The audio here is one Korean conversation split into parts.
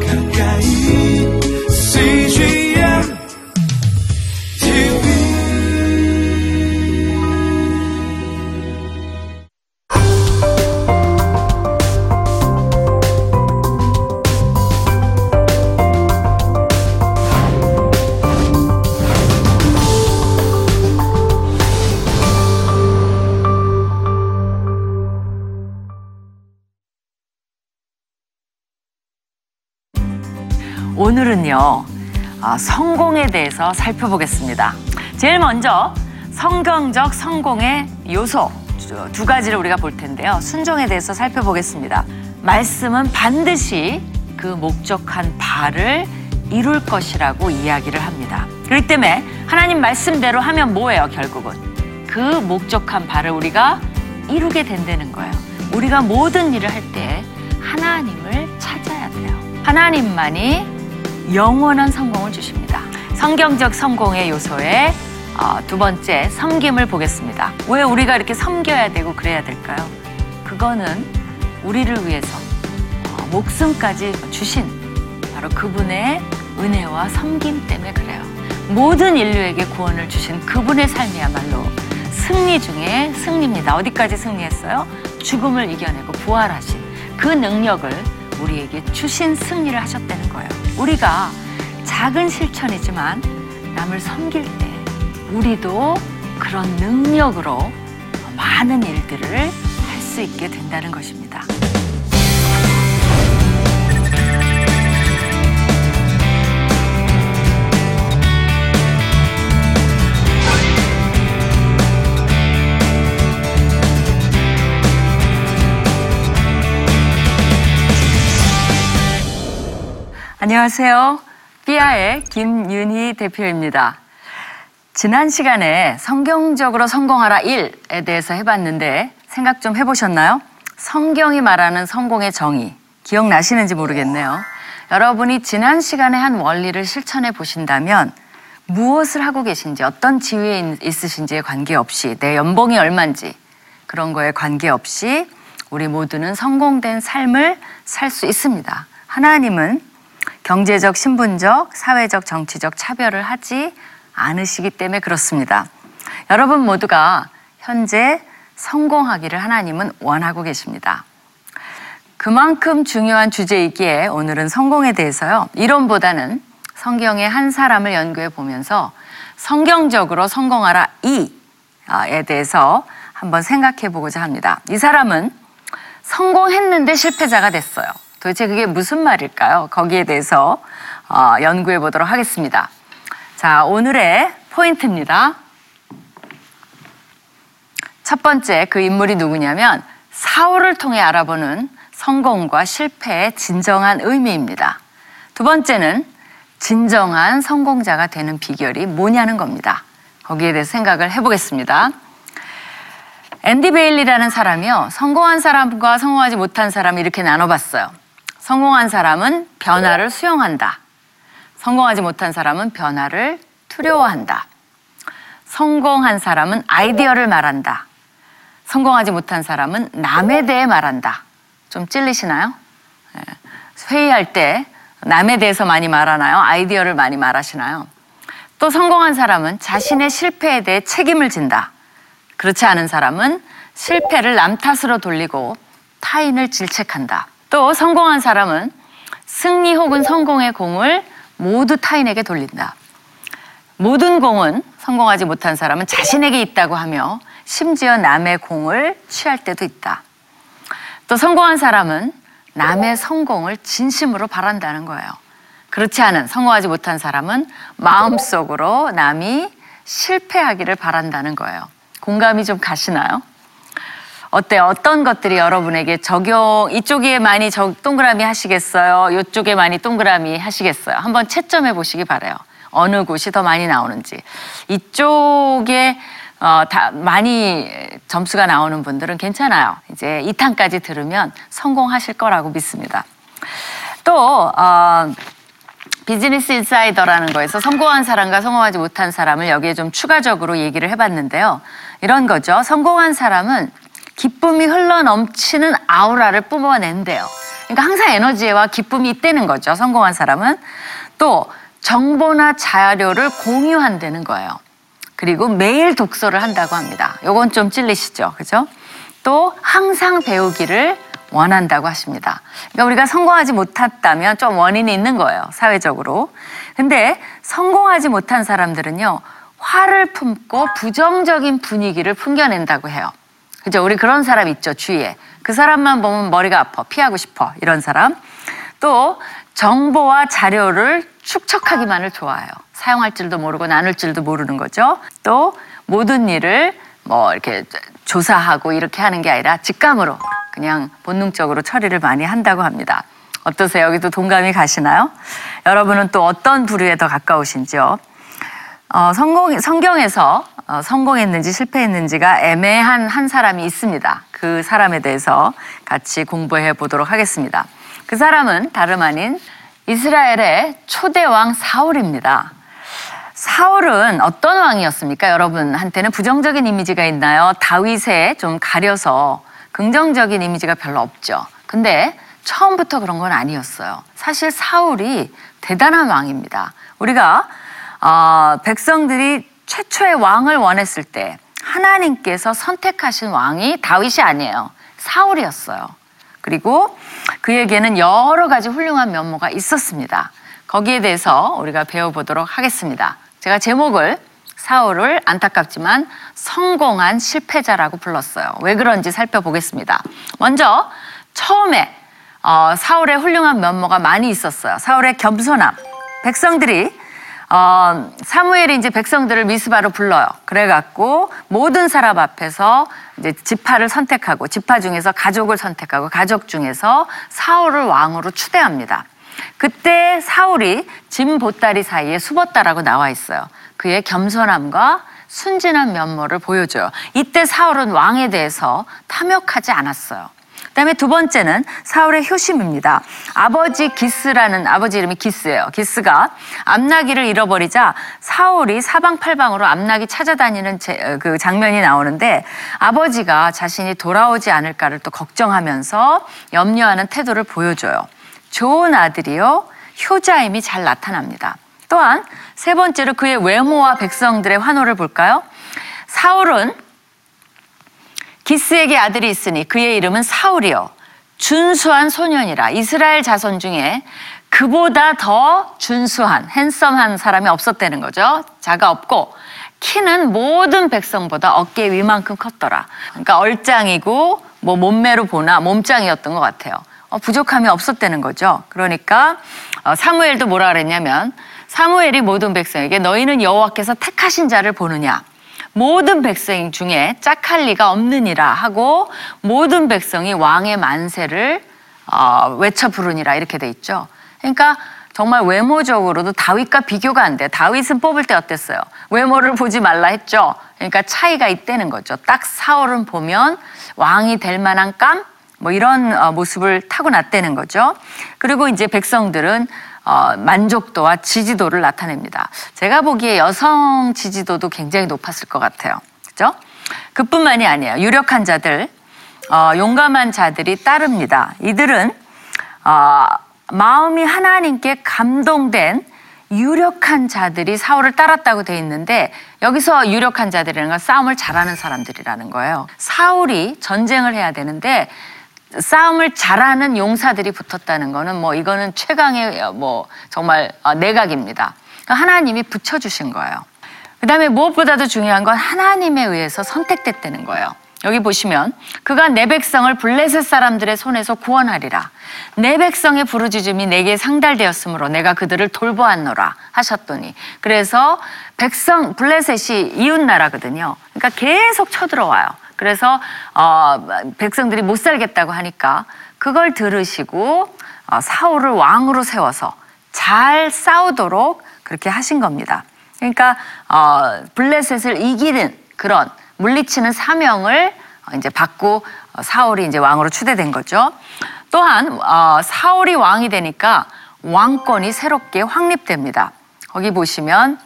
가까 오늘은요, 아, 성공에 대해서 살펴보겠습니다. 제일 먼저 성경적 성공의 요소 두- 두 가지를 우리가 볼 텐데요. 순종에 대해서 살펴보겠습니다. 말씀은 반드시 그 목적한 바를 이룰 것이라고 이야기를 합니다. 그렇기 때문에 하나님 말씀대로 하면 뭐예요, 결국은? 그 목적한 바를 우리가 이루게 된다는 거예요. 우리가 모든 일을 할 때 하나님을 찾아야 돼요. 하나님만이 영원한 성공을 주십니다. 성경적 성공의 요소의 어, 두 번째 섬김을 보겠습니다. 왜 우리가 이렇게 섬겨야 되고 그래야 될까요? 그거는 우리를 위해서 어, 목숨까지 주신 바로 그분의 은혜와 섬김 때문에 그래요. 모든 인류에게 구원을 주신 그분의 삶이야말로 승리 중에 승리입니다. 어디까지 승리했어요? 죽음을 이겨내고 부활하신 그 능력을 우리에게 주신 승리를 하셨다는 거예요. 우리가 작은 실천이지만 남을 섬길 때 우리도 그런 능력으로 많은 일들을 할 수 있게 된다는 것입니다. 안녕하세요. 삐아의 김윤희 대표입니다. 지난 시간에 성경적으로 성공하라 1에 대해서 해봤는데 생각 좀 해보셨나요? 성경이 말하는 성공의 정의 기억나시는지 모르겠네요. 여러분이 지난 시간에 한 원리를 실천해 보신다면 무엇을 하고 계신지 어떤 지위에 있- 있으신지에 관계없이 내 연봉이 얼마인지 그런 거에 관계없이 우리 모두는 성공된 삶을 살 수 있습니다. 하나님은 경제적, 신분적, 사회적, 정치적 차별을 하지 않으시기 때문에 그렇습니다. 여러분 모두가 현재 성공하기를 하나님은 원하고 계십니다. 그만큼 중요한 주제이기에 오늘은 성공에 대해서요. 이론보다는 성경의 한 사람을 연구해 보면서 성경적으로 성공하라 이에 대해서 한번 생각해 보고자 합니다. 이 사람은 성공했는데 실패자가 됐어요. 도대체 그게 무슨 말일까요? 거기에 대해서 어, 연구해 보도록 하겠습니다. 자, 오늘의 포인트입니다. 첫 번째 그 인물이 누구냐면 사울을 통해 알아보는 성공과 실패의 진정한 의미입니다. 두 번째는 진정한 성공자가 되는 비결이 뭐냐는 겁니다. 거기에 대해서 생각을 해보겠습니다. 앤디 베일리라는 사람이요. 성공한 사람과 성공하지 못한 사람 이렇게 나눠봤어요. 성공한 사람은 변화를 수용한다. 성공하지 못한 사람은 변화를 두려워한다. 성공한 사람은 아이디어를 말한다. 성공하지 못한 사람은 남에 대해 말한다. 좀 찔리시나요? 예. 회의할 때 남에 대해서 많이 말하나요? 아이디어를 많이 말하시나요? 또 성공한 사람은 자신의 실패에 대해 책임을 진다. 그렇지 않은 사람은 실패를 남 탓으로 돌리고 타인을 질책한다. 또 성공한 사람은 승리 혹은 성공의 공을 모두 타인에게 돌린다. 모든 공은 성공하지 못한 사람은 자신에게 있다고 하며 심지어 남의 공을 취할 때도 있다. 또 성공한 사람은 남의 성공을 진심으로 바란다는 거예요. 그렇지 않은 성공하지 못한 사람은 마음속으로 남이 실패하기를 바란다는 거예요. 공감이 좀 가시나요? 어때요? 어떤 것들이 여러분에게 적용, 이쪽에 많이 적, 동그라미 하시겠어요? 이쪽에 많이 동그라미 하시겠어요? 한번 채점해 보시기 바래요. 어느 곳이 더 많이 나오는지. 이쪽에 어, 다 많이 점수가 나오는 분들은 괜찮아요. 이제 2탄까지 들으면 성공하실 거라고 믿습니다. 또, 어, 비즈니스 인사이더라는 거에서 성공한 사람과 성공하지 못한 사람을 여기에 좀 추가적으로 얘기를 해봤는데요. 이런 거죠. 성공한 사람은 기쁨이 흘러 넘치는 아우라를 뿜어낸대요. 그러니까 항상 에너지와 기쁨이 있다는 거죠. 성공한 사람은 또 정보나 자료를 공유한다는 거예요. 그리고 매일 독서를 한다고 합니다. 요건 좀 찔리시죠. 그죠? 또 항상 배우기를 원한다고 하십니다. 그러니까 우리가 성공하지 못했다면 좀 원인이 있는 거예요. 사회적으로. 근데 성공하지 못한 사람들은요. 화를 품고 부정적인 분위기를 풍겨낸다고 해요. 그죠? 우리 그런 사람 있죠. 주위에. 그 사람만 보면 머리가 아파. 피하고 싶어. 이런 사람. 또 정보와 자료를 축적하기만을 좋아해요. 사용할 줄도 모르고 나눌 줄도 모르는 거죠. 또 모든 일을 뭐 이렇게 조사하고 이렇게 하는 게 아니라 직감으로 그냥 본능적으로 처리를 많이 한다고 합니다. 어떠세요? 여기도 동감이 가시나요? 여러분은 또 어떤 부류에 더 가까우신지요? 어, 성공, 성경에서 어, 성공했는지 실패했는지가 애매한 한 사람이 있습니다. 그 사람에 대해서 같이 공부해 보도록 하겠습니다. 그 사람은 다름 아닌 이스라엘의 초대 왕 사울입니다. 사울은 어떤 왕이었습니까? 여러분한테는 부정적인 이미지가 있나요? 다윗에 좀 가려서 긍정적인 이미지가 별로 없죠. 근데 처음부터 그런 건 아니었어요. 사실 사울이 대단한 왕입니다. 우리가 어, 백성들이 최초의 왕을 원했을 때 하나님께서 선택하신 왕이 다윗이 아니에요. 사울이었어요. 그리고 그에게는 여러 가지 훌륭한 면모가 있었습니다. 거기에 대해서 우리가 배워보도록 하겠습니다. 제가 제목을 사울을 안타깝지만 성공한 실패자라고 불렀어요. 왜 그런지 살펴보겠습니다. 먼저 처음에 어, 사울의 훌륭한 면모가 많이 있었어요. 사울의 겸손함. 백성들이 어, 사무엘이 이제 백성들을 미스바로 불러요. 그래갖고 모든 사람 앞에서 이제 지파를 선택하고 지파 중에서 가족을 선택하고 가족 중에서 사울을 왕으로 추대합니다. 그때 사울이 짐 보따리 사이에 숨었다라고 나와 있어요. 그의 겸손함과 순진한 면모를 보여줘요. 이때 사울은 왕에 대해서 탐욕하지 않았어요. 그다음에 두 번째는 사울의 효심입니다. 아버지 기스라는 아버지 이름이 기스예요. 기스가 암나기를 잃어버리자 사울이 사방팔방으로 암나기 찾아다니는 제, 그 장면이 나오는데 아버지가 자신이 돌아오지 않을까를 또 걱정하면서 염려하는 태도를 보여줘요. 좋은 아들이요. 효자임이 잘 나타납니다. 또한 세 번째로 그의 외모와 백성들의 환호를 볼까요? 사울은 기스에게 아들이 있으니 그의 이름은 사울이요. 준수한 소년이라 이스라엘 자손 중에 그보다 더 준수한 핸섬한 사람이 없었다는 거죠. 자가 없고 키는 모든 백성보다 어깨 위만큼 컸더라. 그러니까 얼짱이고 뭐 몸매로 보나 몸짱이었던 것 같아요. 어, 부족함이 없었다는 거죠. 그러니까 어, 사무엘도 뭐라 그랬냐면 사무엘이 모든 백성에게 너희는 여호와께서 택하신 자를 보느냐 모든 백성 중에 짝할 리가 없느니라 하고 모든 백성이 왕의 만세를 어, 외쳐 부르니라 이렇게 돼 있죠. 그러니까 정말 외모적으로도 다윗과 비교가 안 돼. 다윗은 뽑을 때 어땠어요? 외모를 보지 말라 했죠. 그러니까 차이가 있다는 거죠. 딱 사울은 보면 왕이 될 만한 감, 뭐 이런 어, 모습을 타고났다는 거죠. 그리고 이제 백성들은 어, 만족도와 지지도를 나타냅니다. 제가 보기에 여성 지지도도 굉장히 높았을 것 같아요. 그죠? 그뿐만이 아니에요. 유력한 자들, 어, 용감한 자들이 따릅니다. 이들은 어, 마음이 하나님께 감동된 유력한 자들이 사울을 따랐다고 돼 있는데 여기서 유력한 자들이라는 건 싸움을 잘하는 사람들이라는 거예요. 사울이 전쟁을 해야 되는데 싸움을 잘하는 용사들이 붙었다는 거는 뭐 이거는 최강의 뭐 정말 어, 내각입니다. 그러니까 하나님이 붙여주신 거예요. 그 다음에 무엇보다도 중요한 건 하나님에 의해서 선택됐다는 거예요. 여기 보시면 그가 내 백성을 블레셋 사람들의 손에서 구원하리라. 내 백성의 부르짖음이 내게 상달되었으므로 내가 그들을 돌보았노라 하셨더니 그래서 백성 블레셋이 이웃 나라거든요. 그러니까 계속 쳐들어와요. 그래서 어, 백성들이 못 살겠다고 하니까 그걸 들으시고 어, 사울을 왕으로 세워서 잘 싸우도록 그렇게 하신 겁니다. 그러니까 어, 블레셋을 이기는 그런 물리치는 사명을 이제 받고 사울이 이제 왕으로 추대된 거죠. 또한 어, 사울이 왕이 되니까 왕권이 새롭게 확립됩니다. 거기 보시면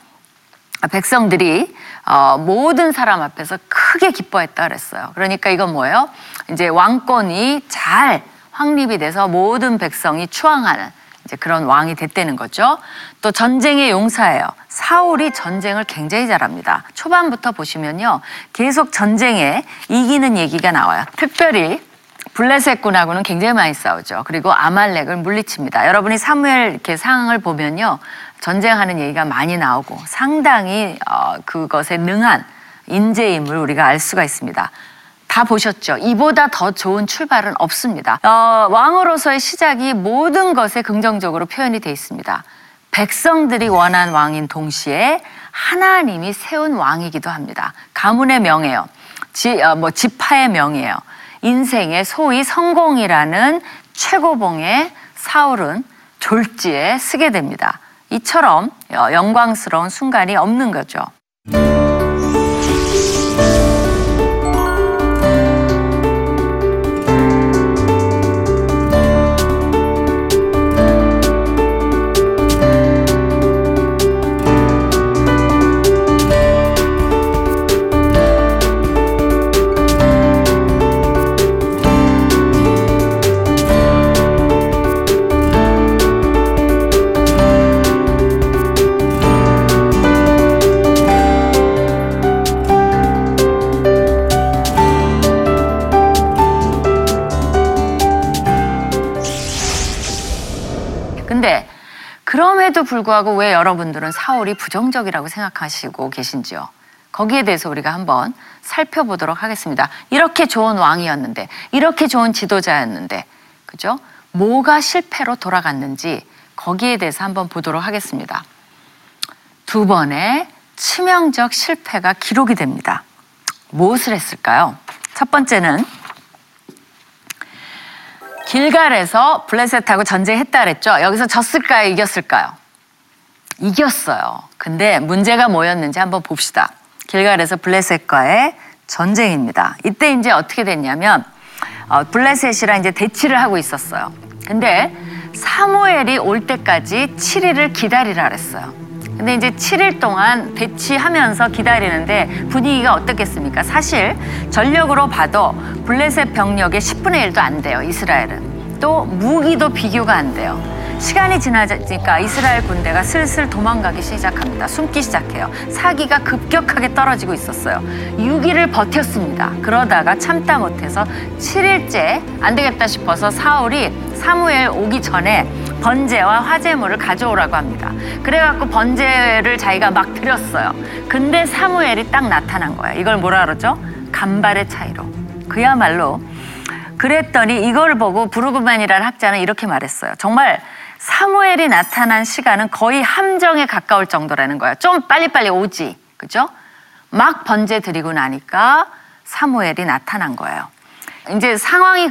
백성들이 어, 모든 사람 앞에서 크게 기뻐했다 그랬어요. 그러니까 이건 뭐예요? 이제 왕권이 잘 확립이 돼서 모든 백성이 추앙하는 이제 그런 왕이 됐다는 거죠. 또 전쟁의 용사예요. 사울이 전쟁을 굉장히 잘합니다. 초반부터 보시면요. 계속 전쟁에 이기는 얘기가 나와요. 특별히 블레셋군하고는 굉장히 많이 싸우죠. 그리고 아말렉을 물리칩니다. 여러분이 사무엘 이렇게 상황을 보면요. 전쟁하는 얘기가 많이 나오고 상당히 어, 그것에 능한 인재임을 우리가 알 수가 있습니다. 다 보셨죠? 이보다 더 좋은 출발은 없습니다. 어, 왕으로서의 시작이 모든 것에 긍정적으로 표현이 되어 있습니다. 백성들이 원한 왕인 동시에 하나님이 세운 왕이기도 합니다. 가문의 명예요. 지, 어, 뭐 지파의 명예요. 인생의 소위 성공이라는 최고봉에 사울은 졸지에 쓰게 됩니다. 이처럼 어, 영광스러운 순간이 없는 거죠. 불구하고 왜 여러분들은 사울이 부정적이라고 생각하시고 계신지요? 거기에 대해서 우리가 한번 살펴보도록 하겠습니다. 이렇게 좋은 왕이었는데, 이렇게 좋은 지도자였는데, 그죠? 뭐가 실패로 돌아갔는지 거기에 대해서 한번 보도록 하겠습니다. 두 번의 치명적 실패가 기록이 됩니다. 무엇을 했을까요? 첫 번째는 길갈에서 블레셋하고 전쟁했다 그랬죠. 여기서 졌을까요? 이겼을까요? 이겼어요. 근데 문제가 뭐였는지 한번 봅시다. 길갈에서 블레셋과의 전쟁입니다. 이때 이제 어떻게 됐냐면 어, 블레셋이랑 이제 대치를 하고 있었어요. 근데 사무엘이 올 때까지 7일을 기다리라 그랬어요. 근데 이제 7일 동안 대치하면서 기다리는데 분위기가 어떻겠습니까? 사실 전력으로 봐도 블레셋 병력의 10분의 1도 안 돼요, 이스라엘은. 또 무기도 비교가 안 돼요. 시간이 지나니까 이스라엘 군대가 슬슬 도망가기 시작합니다. 숨기 시작해요. 사기가 급격하게 떨어지고 있었어요. 6일을 버텼습니다. 그러다가 참다 못해서 7일째 안 되겠다 싶어서 사울이 사무엘 오기 전에 번제와 화제물을 가져오라고 합니다. 그래갖고 번제를 자기가 막 드렸어요. 근데 사무엘이 딱 나타난 거야. 이걸 뭐라 그러죠? 간발의 차이로. 그야말로 그랬더니 이걸 보고 부르그만이라는 학자는 이렇게 말했어요. 정말 사무엘이 나타난 시간은 거의 함정에 가까울 정도라는 거야. 좀 빨리빨리 오지. 그죠? 막 번제 드리고 나니까 사무엘이 나타난 거예요. 이제 상황이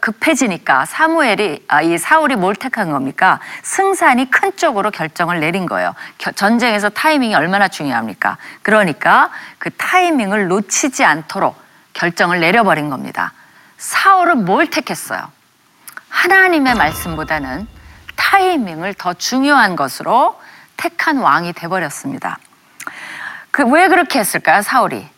급해지니까 사무엘이 아, 이 사울이 뭘 택한 겁니까? 승산이 큰 쪽으로 결정을 내린 거예요. 겨- 전쟁에서 타이밍이 얼마나 중요합니까? 그러니까 그 타이밍을 놓치지 않도록 결정을 내려버린 겁니다. 사울은 뭘 택했어요? 하나님의 말씀보다는 타이밍을 더 중요한 것으로 택한 왕이 돼버렸습니다. 그 왜 그렇게 했을까요, 사울이?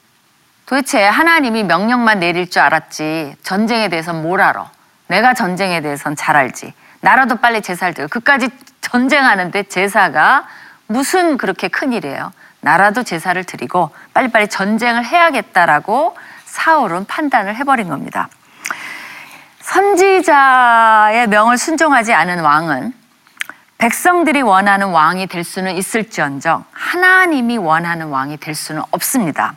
도대체 하나님이 명령만 내릴 줄 알았지 전쟁에 대해서는 뭘 알아? 내가 전쟁에 대해서는 잘 알지. 나라도 빨리 제사를 드려. 그까지 전쟁하는데 제사가 무슨 그렇게 큰 일이에요? 나라도 제사를 드리고 빨리빨리 전쟁을 해야겠다라고 사울은 판단을 해버린 겁니다. 선지자의 명을 순종하지 않은 왕은 백성들이 원하는 왕이 될 수는 있을지언정 하나님이 원하는 왕이 될 수는 없습니다.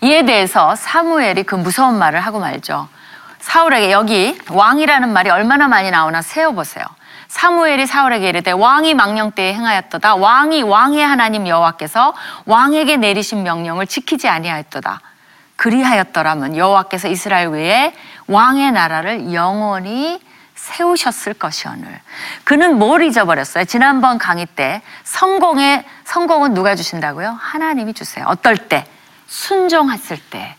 이에 대해서 사무엘이 그 무서운 말을 하고 말죠. 사울에게 여기 왕이라는 말이 얼마나 많이 나오나 세어보세요. 사무엘이 사울에게 이르되 왕이 망령 때에 행하였도다. 왕이 왕의 하나님 여호와께서 왕에게 내리신 명령을 지키지 아니하였도다. 그리하였더라면 여호와께서 이스라엘 외에 왕의 나라를 영원히 세우셨을 것이오늘. 그는 뭘 잊어버렸어요? 지난번 강의 때 성공의 성공은 누가 주신다고요? 하나님이 주세요. 어떨 때? 순종했을 때.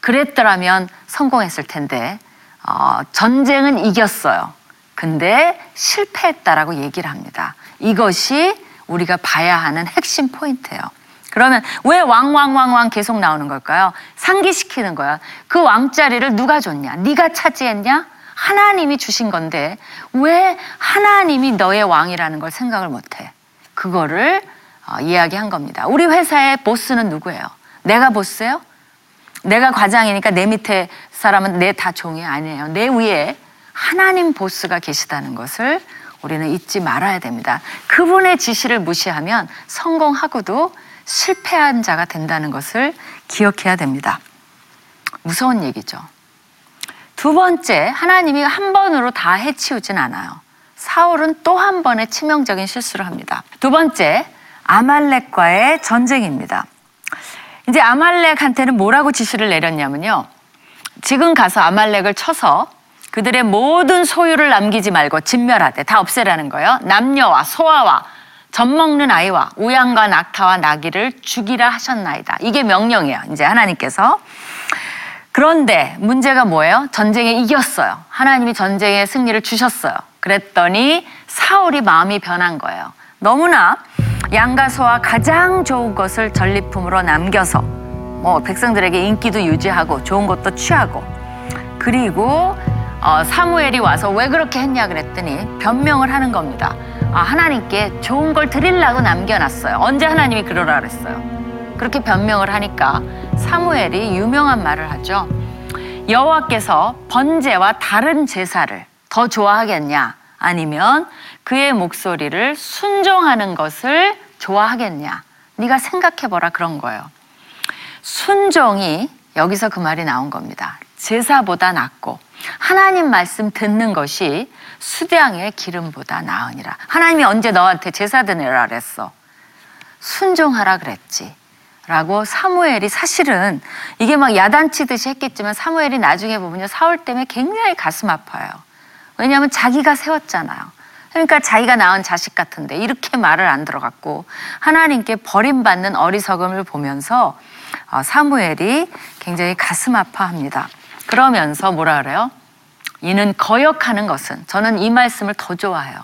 그랬더라면 성공했을 텐데 어, 전쟁은 이겼어요. 근데 실패했다라고 얘기를 합니다. 이것이 우리가 봐야 하는 핵심 포인트예요. 그러면 왜 왕왕왕왕 계속 나오는 걸까요? 상기시키는 거야. 그 왕자리를 누가 줬냐? 네가 차지했냐? 하나님이 주신 건데 왜 하나님이 너의 왕이라는 걸 생각을 못해? 그거를 어, 이야기한 겁니다. 우리 회사의 보스는 누구예요? 내가 보스예요? 내가 과장이니까 내 밑에 사람은 내 다 종이 아니에요. 내 위에 하나님 보스가 계시다는 것을 우리는 잊지 말아야 됩니다. 그분의 지시를 무시하면 성공하고도 실패한 자가 된다는 것을 기억해야 됩니다. 무서운 얘기죠. 두 번째, 하나님이 한 번으로 다 해치우진 않아요. 사울은 또 한 번의 치명적인 실수를 합니다. 두 번째, 아말렉과의 전쟁입니다. 이제 아말렉한테는 뭐라고 지시를 내렸냐면요. 지금 가서 아말렉을 쳐서 그들의 모든 소유를 남기지 말고 진멸하되 다 없애라는 거예요. 남녀와 소아와 젖 먹는 아이와 우양과 낙타와 나귀를 죽이라 하셨나이다. 이게 명령이에요. 이제 하나님께서. 그런데 문제가 뭐예요? 전쟁에 이겼어요. 하나님이 전쟁에 승리를 주셨어요. 그랬더니 사울이 마음이 변한 거예요. 너무나 양과 소와 가장 좋은 것을 전리품으로 남겨서 뭐 백성들에게 인기도 유지하고 좋은 것도 취하고 그리고 어, 사무엘이 와서 왜 그렇게 했냐 그랬더니 변명을 하는 겁니다. 아, 하나님께 좋은 걸 드리려고 남겨놨어요. 언제 하나님이 그러라 그랬어요? 그렇게 변명을 하니까 사무엘이 유명한 말을 하죠. 여호와께서 번제와 다른 제사를 더 좋아하겠냐? 아니면 그의 목소리를 순종하는 것을 좋아하겠냐? 네가 생각해 보라 그런 거예요. 순종이 여기서 그 말이 나온 겁니다. 제사보다 낫고 하나님 말씀 듣는 것이 수량의 기름보다 나으니라. 하나님이 언제 너한테 제사 드내라 그랬어? 순종하라 그랬지. 라고 사무엘이 사실은 이게 막 야단치듯이 했겠지만 사무엘이 나중에 보면요. 사울 때문에 굉장히 가슴 아파요. 왜냐하면 자기가 세웠잖아요. 그러니까 자기가 낳은 자식 같은데 이렇게 말을 안 들어갔고 하나님께 버림받는 어리석음을 보면서 어, 사무엘이 굉장히 가슴 아파합니다. 그러면서 뭐라 그래요? 이는 거역하는 것은 저는 이 말씀을 더 좋아해요.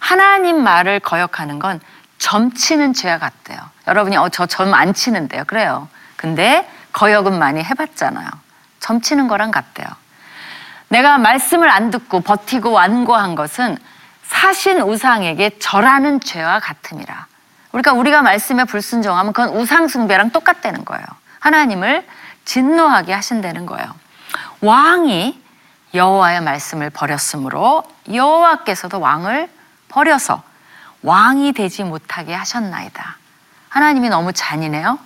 하나님 말을 거역하는 건 점치는 죄와 같대요. 여러분이 어 저 점 안 치는데요. 그래요. 근데 거역은 많이 해봤잖아요. 점치는 거랑 같대요. 내가 말씀을 안 듣고 버티고 완고한 것은 사신 우상에게 절하는 죄와 같음이라. 그러니까 우리가 말씀에 불순종하면 그건 우상 숭배랑 똑같다는 거예요. 하나님을 진노하게 하신다는 거예요. 왕이 여호와의 말씀을 버렸으므로 여호와께서도 왕을 버려서 왕이 되지 못하게 하셨나이다. 하나님이 너무 잔인해요.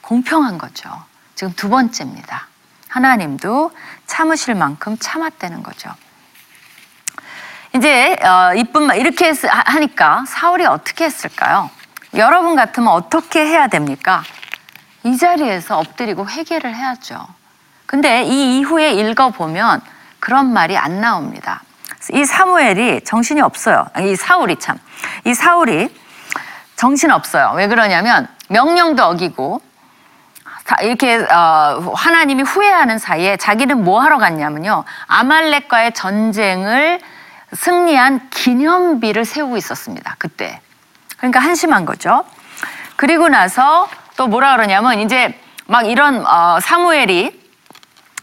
공평한 거죠. 지금 두 번째입니다. 하나님도 참으실 만큼 참았다는 거죠. 이제 어, 이뿐 만 이렇게 했, 하니까 사울이 어떻게 했을까요? 여러분 같으면 어떻게 해야 됩니까? 이 자리에서 엎드리고 회개를 해야죠. 근데 이 이후에 읽어보면 그런 말이 안 나옵니다. 이 사무엘이 정신이 없어요. 이 사울이 참. 이 사울이 정신 없어요. 왜 그러냐면 명령도 어기고 이렇게 어, 하나님이 후회하는 사이에 자기는 뭐 하러 갔냐면요. 아말렉과의 전쟁을 승리한 기념비를 세우고 있었습니다. 그때. 그러니까 한심한 거죠. 그리고 나서 또 뭐라 그러냐면 이제 막 이런 어, 사무엘이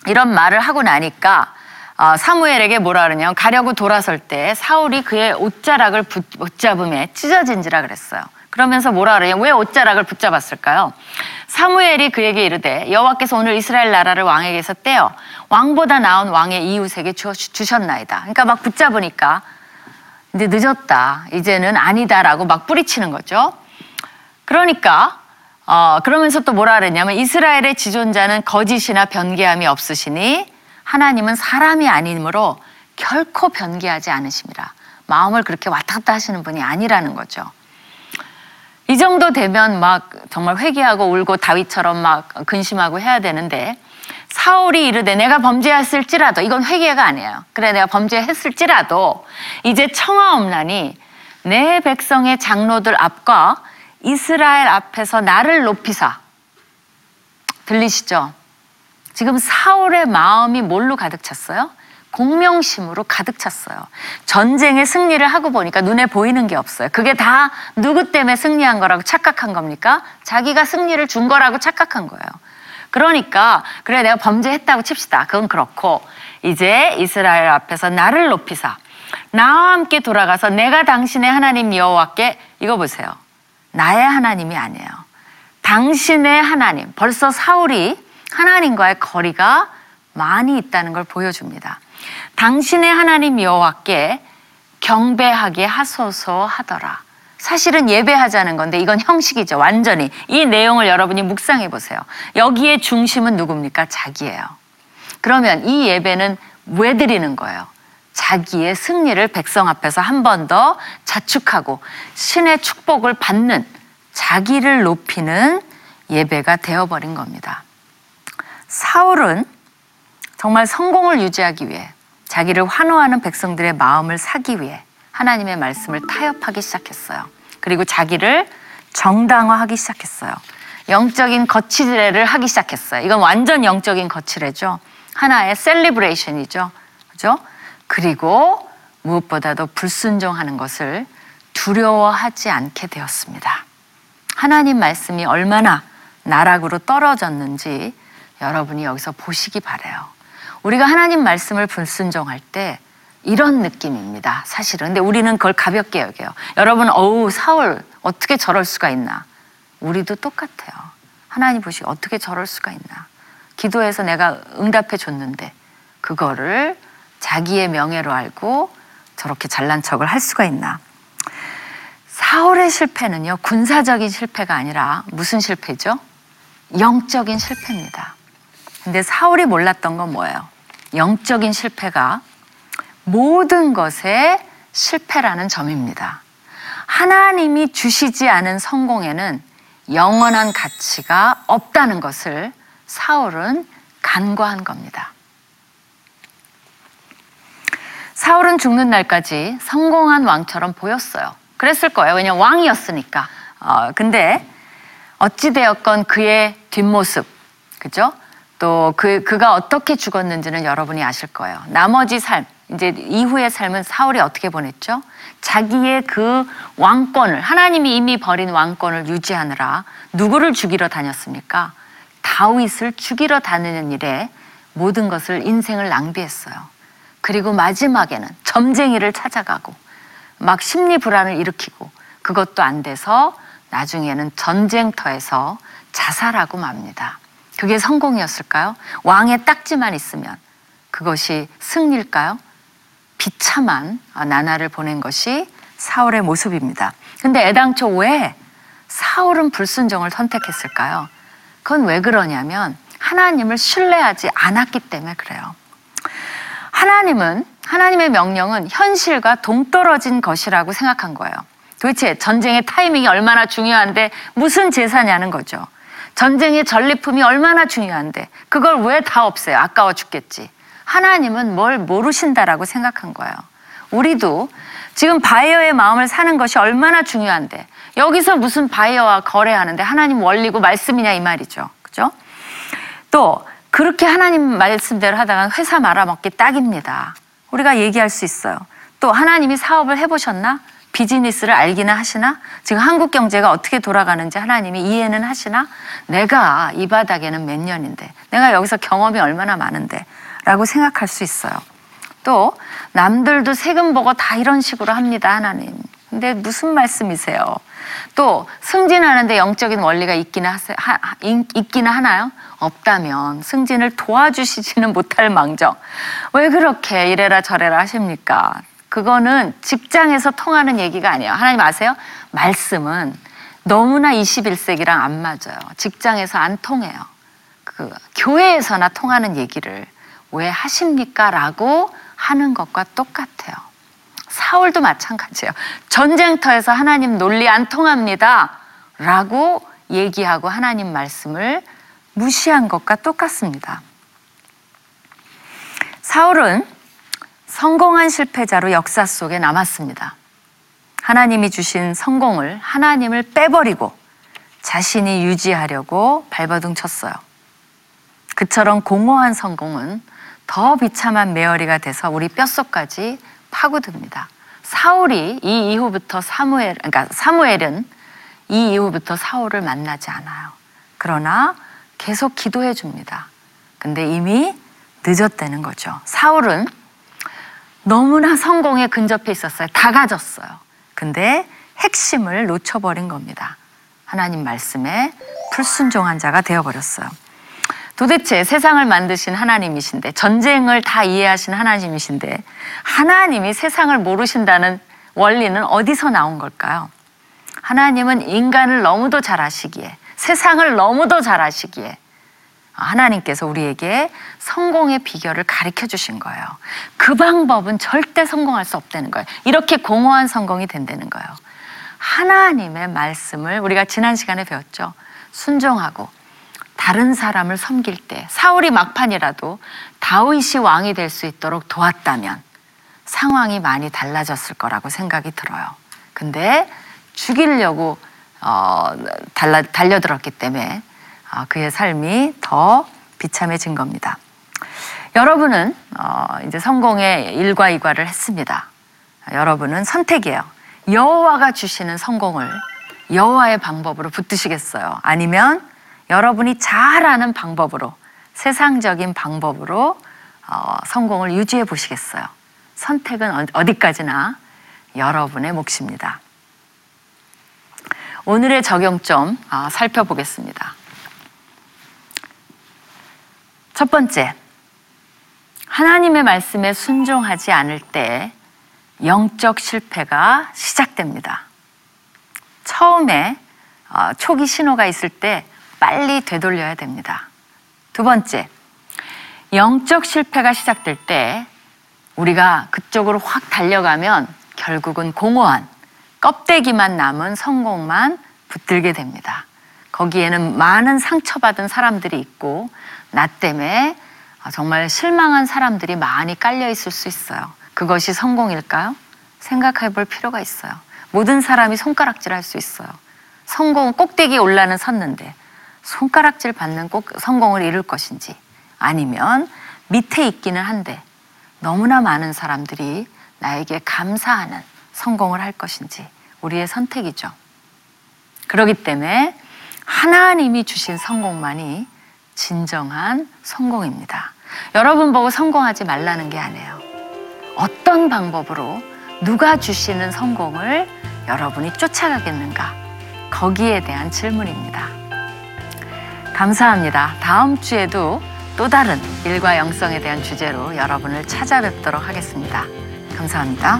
이런 말을 하고 나니까 어, 사무엘에게 뭐라 그러냐면 가려고 돌아설 때 사울이 그의 옷자락을 붙잡음에 찢어진지라 그랬어요. 그러면서 뭐라 그래요? 왜 옷자락을 붙잡았을까요? 사무엘이 그에게 이르되 여호와께서 오늘 이스라엘 나라를 왕에게서 떼어 왕보다 나은 왕의 이웃에게 주셨나이다. 그러니까 막 붙잡으니까 이제 늦었다. 이제는 아니다라고 막 뿌리치는 거죠. 그러니까 어, 그러면서 또 뭐라 그랬냐면 이스라엘의 지존자는 거짓이나 변개함이 없으시니 하나님은 사람이 아니므로 결코 변개하지 않으십니다. 마음을 그렇게 왔다 갔다 하시는 분이 아니라는 거죠. 이 정도 되면 막 정말 회개하고 울고 다윗처럼 막 근심하고 해야 되는데 사울이 이르되 내가 범죄했을지라도 이건 회개가 아니에요. 그래 내가 범죄했을지라도 이제 청하옵나니 내 백성의 장로들 앞과 이스라엘 앞에서 나를 높이사 들리시죠? 지금 사울의 마음이 뭘로 가득 찼어요? 공명심으로 가득 찼어요. 전쟁에 승리를 하고 보니까 눈에 보이는 게 없어요. 그게 다 누구 때문에 승리한 거라고 착각한 겁니까? 자기가 승리를 준 거라고 착각한 거예요. 그러니까 그래 내가 범죄했다고 칩시다. 그건 그렇고 이제 이스라엘 앞에서 나를 높이사 나와 함께 돌아가서 내가 당신의 하나님 여호와께 이거 보세요. 나의 하나님이 아니에요. 당신의 하나님. 벌써 사울이 하나님과의 거리가 많이 있다는 걸 보여줍니다. 당신의 하나님 여호와께 경배하게 하소서 하더라. 사실은 예배하자는 건데 이건 형식이죠. 완전히. 이 내용을 여러분이 묵상해 보세요. 여기에 중심은 누굽니까? 자기예요. 그러면 이 예배는 왜 드리는 거예요? 자기의 승리를 백성 앞에서 한 번 더 자축하고 신의 축복을 받는 자기를 높이는 예배가 되어버린 겁니다. 사울은 정말 성공을 유지하기 위해 자기를 환호하는 백성들의 마음을 사기 위해 하나님의 말씀을 타협하기 시작했어요. 그리고 자기를 정당화하기 시작했어요. 영적인 거치레를 하기 시작했어요. 이건 완전 영적인 거치레죠. 하나의 셀리브레이션이죠. 그죠? 그리고 무엇보다도 불순종하는 것을 두려워하지 않게 되었습니다. 하나님 말씀이 얼마나 나락으로 떨어졌는지 여러분이 여기서 보시기 바래요. 우리가 하나님 말씀을 불순종할 때 이런 느낌입니다. 사실은. 근데 우리는 그걸 가볍게 여겨요. 여러분, 어우, 사울, 어떻게 저럴 수가 있나? 우리도 똑같아요. 하나님 보시기 어떻게 저럴 수가 있나? 기도해서 내가 응답해 줬는데, 그거를 자기의 명예로 알고 저렇게 잘난 척을 할 수가 있나? 사울의 실패는요, 군사적인 실패가 아니라 무슨 실패죠? 영적인 실패입니다. 근데 사울이 몰랐던 건 뭐예요? 영적인 실패가 모든 것의 실패라는 점입니다. 하나님이 주시지 않은 성공에는 영원한 가치가 없다는 것을 사울은 간과한 겁니다. 사울은 죽는 날까지 성공한 왕처럼 보였어요. 그랬을 거예요. 왜냐면 왕이었으니까. 어, 근데 어찌되었건 그의 뒷모습, 그죠? 또 그, 그가 어떻게 죽었는지는 여러분이 아실 거예요. 나머지 삶, 이제 이후의 삶은 사울이 어떻게 보냈죠? 자기의 그 왕권을, 하나님이 이미 버린 왕권을 유지하느라 누구를 죽이러 다녔습니까? 다윗을 죽이러 다니는 일에 모든 것을 인생을 낭비했어요. 그리고 마지막에는 점쟁이를 찾아가고 막 심리 불안을 일으키고 그것도 안 돼서 나중에는 전쟁터에서 자살하고 맙니다. 그게 성공이었을까요? 왕의 딱지만 있으면 그것이 승리일까요? 비참한 나날을 보낸 것이 사울의 모습입니다. 근데 애당초 왜 사울은 불순종을 선택했을까요? 그건 왜 그러냐면 하나님을 신뢰하지 않았기 때문에 그래요. 하나님은 하나님의 명령은 현실과 동떨어진 것이라고 생각한 거예요. 도대체 전쟁의 타이밍이 얼마나 중요한데 무슨 제사냐는 거죠. 전쟁의 전리품이 얼마나 중요한데 그걸 왜 다 없애요? 아까워 죽겠지. 하나님은 뭘 모르신다라고 생각한 거예요. 우리도 지금 바이어의 마음을 사는 것이 얼마나 중요한데 여기서 무슨 바이어와 거래하는데 하나님 원리고 말씀이냐 이 말이죠. 그죠? 또 그렇게 하나님 말씀대로 하다가 회사 말아먹기 딱입니다. 우리가 얘기할 수 있어요. 또 하나님이 사업을 해보셨나? 비즈니스를 알기는 하시나? 지금 한국 경제가 어떻게 돌아가는지 하나님이 이해는 하시나? 내가 이 바닥에는 몇 년인데, 내가 여기서 경험이 얼마나 많은데, 라고 생각할 수 있어요. 또, 남들도 세금 보고 다 이런 식으로 합니다, 하나님. 근데 무슨 말씀이세요? 또, 승진하는데 영적인 원리가 있기는, 하세요, 하, 있기는 하나요? 없다면 승진을 도와주시지는 못할 망정. 왜 그렇게 이래라 저래라 하십니까? 그거는 직장에서 통하는 얘기가 아니에요. 하나님 아세요? 말씀은 너무나 21세기랑 안 맞아요. 직장에서 안 통해요. 그 교회에서나 통하는 얘기를 왜 하십니까? 라고 하는 것과 똑같아요. 사울도 마찬가지예요. 전쟁터에서 하나님 논리 안 통합니다. 라고 얘기하고 하나님 말씀을 무시한 것과 똑같습니다. 사울은 성공한 실패자로 역사 속에 남았습니다. 하나님이 주신 성공을 하나님을 빼버리고 자신이 유지하려고 발버둥 쳤어요. 그처럼 공허한 성공은 더 비참한 메어리가 돼서 우리 뼛속까지 파고듭니다. 사울이 이 이후부터 사무엘, 그러니까 사무엘은 이 이후부터 사울을 만나지 않아요. 그러나 계속 기도해 줍니다. 근데 이미 늦었다는 거죠. 사울은 너무나 성공에 근접해 있었어요. 다 가졌어요. 근데 핵심을 놓쳐버린 겁니다. 하나님 말씀에 불순종한 자가 되어버렸어요. 도대체 세상을 만드신 하나님이신데 전쟁을 다 이해하신 하나님이신데 하나님이 세상을 모르신다는 원리는 어디서 나온 걸까요? 하나님은 인간을 너무도 잘 아시기에 세상을 너무도 잘 아시기에 하나님께서 우리에게 성공의 비결을 가르쳐 주신 거예요. 그 방법은 절대 성공할 수 없다는 거예요. 이렇게 공허한 성공이 된다는 거예요. 하나님의 말씀을 우리가 지난 시간에 배웠죠. 순종하고 다른 사람을 섬길 때 사울이 막판이라도 다윗이 왕이 될 수 있도록 도왔다면 상황이 많이 달라졌을 거라고 생각이 들어요. 근데 죽이려고 어, 달라, 달려들었기 때문에 어, 그의 삶이 더 비참해진 겁니다. 여러분은 어, 이제 성공의 일과 이과를 했습니다. 여러분은 선택이에요. 여호와가 주시는 성공을 여호와의 방법으로 붙드시겠어요? 아니면 여러분이 잘 아는 방법으로 세상적인 방법으로 어, 성공을 유지해 보시겠어요? 선택은 어- 어디까지나 여러분의 몫입니다. 오늘의 적용점 아, 살펴보겠습니다. 첫 번째, 하나님의 말씀에 순종하지 않을 때 영적 실패가 시작됩니다. 처음에 어, 초기 신호가 있을 때 빨리 되돌려야 됩니다. 두 번째, 영적 실패가 시작될 때 우리가 그쪽으로 확 달려가면 결국은 공허한 껍데기만 남은 성공만 붙들게 됩니다. 거기에는 많은 상처받은 사람들이 있고 나 때문에 정말 실망한 사람들이 많이 깔려 있을 수 있어요. 그것이 성공일까요? 생각해 볼 필요가 있어요. 모든 사람이 손가락질 할 수 있어요. 성공 꼭대기에 올라는 섰는데 손가락질 받는 꼭 성공을 이룰 것인지 아니면 밑에 있기는 한데 너무나 많은 사람들이 나에게 감사하는 성공을 할 것인지 우리의 선택이죠. 그렇기 때문에 하나님이 주신 성공만이 진정한 성공입니다. 여러분 보고 성공하지 말라는 게 아니에요. 어떤 방법으로 누가 주시는 성공을 여러분이 쫓아가겠는가? 거기에 대한 질문입니다. 감사합니다. 다음 주에도 또 다른 일과 영성에 대한 주제로 여러분을 찾아뵙도록 하겠습니다. 감사합니다.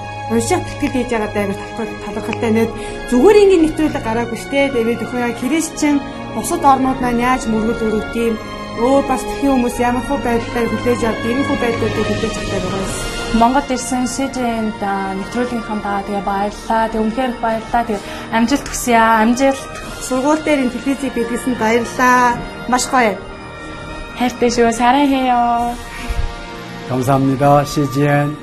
уншаад тэтгэл хийж байгаа даа талархалтай нэг зүгээр ингээд нэвтрүүлэг гараагүй штэ тэгээд өхөө яа христчэн бусад орнууд маань яаж мөргөл өрөвт юм өөр бас тхэн хүмүүс ямар хөө байдлаар хүлээж авд ийм хөө байдлуудыг хүлээж авдаг байгаа юм. Монгол ирсэн СЖН-д нэвтрүүлгийнхаа тэгээ баярлаа. Тэг үнхээр баярлаа. Тэг амжилт хүсье аа. Амжилт. Сургууль дээр ин телевизийг бидлсэн баярлаа. Маш гоё. хайртай шүү. 사랑해요. 감사합니다. CGN.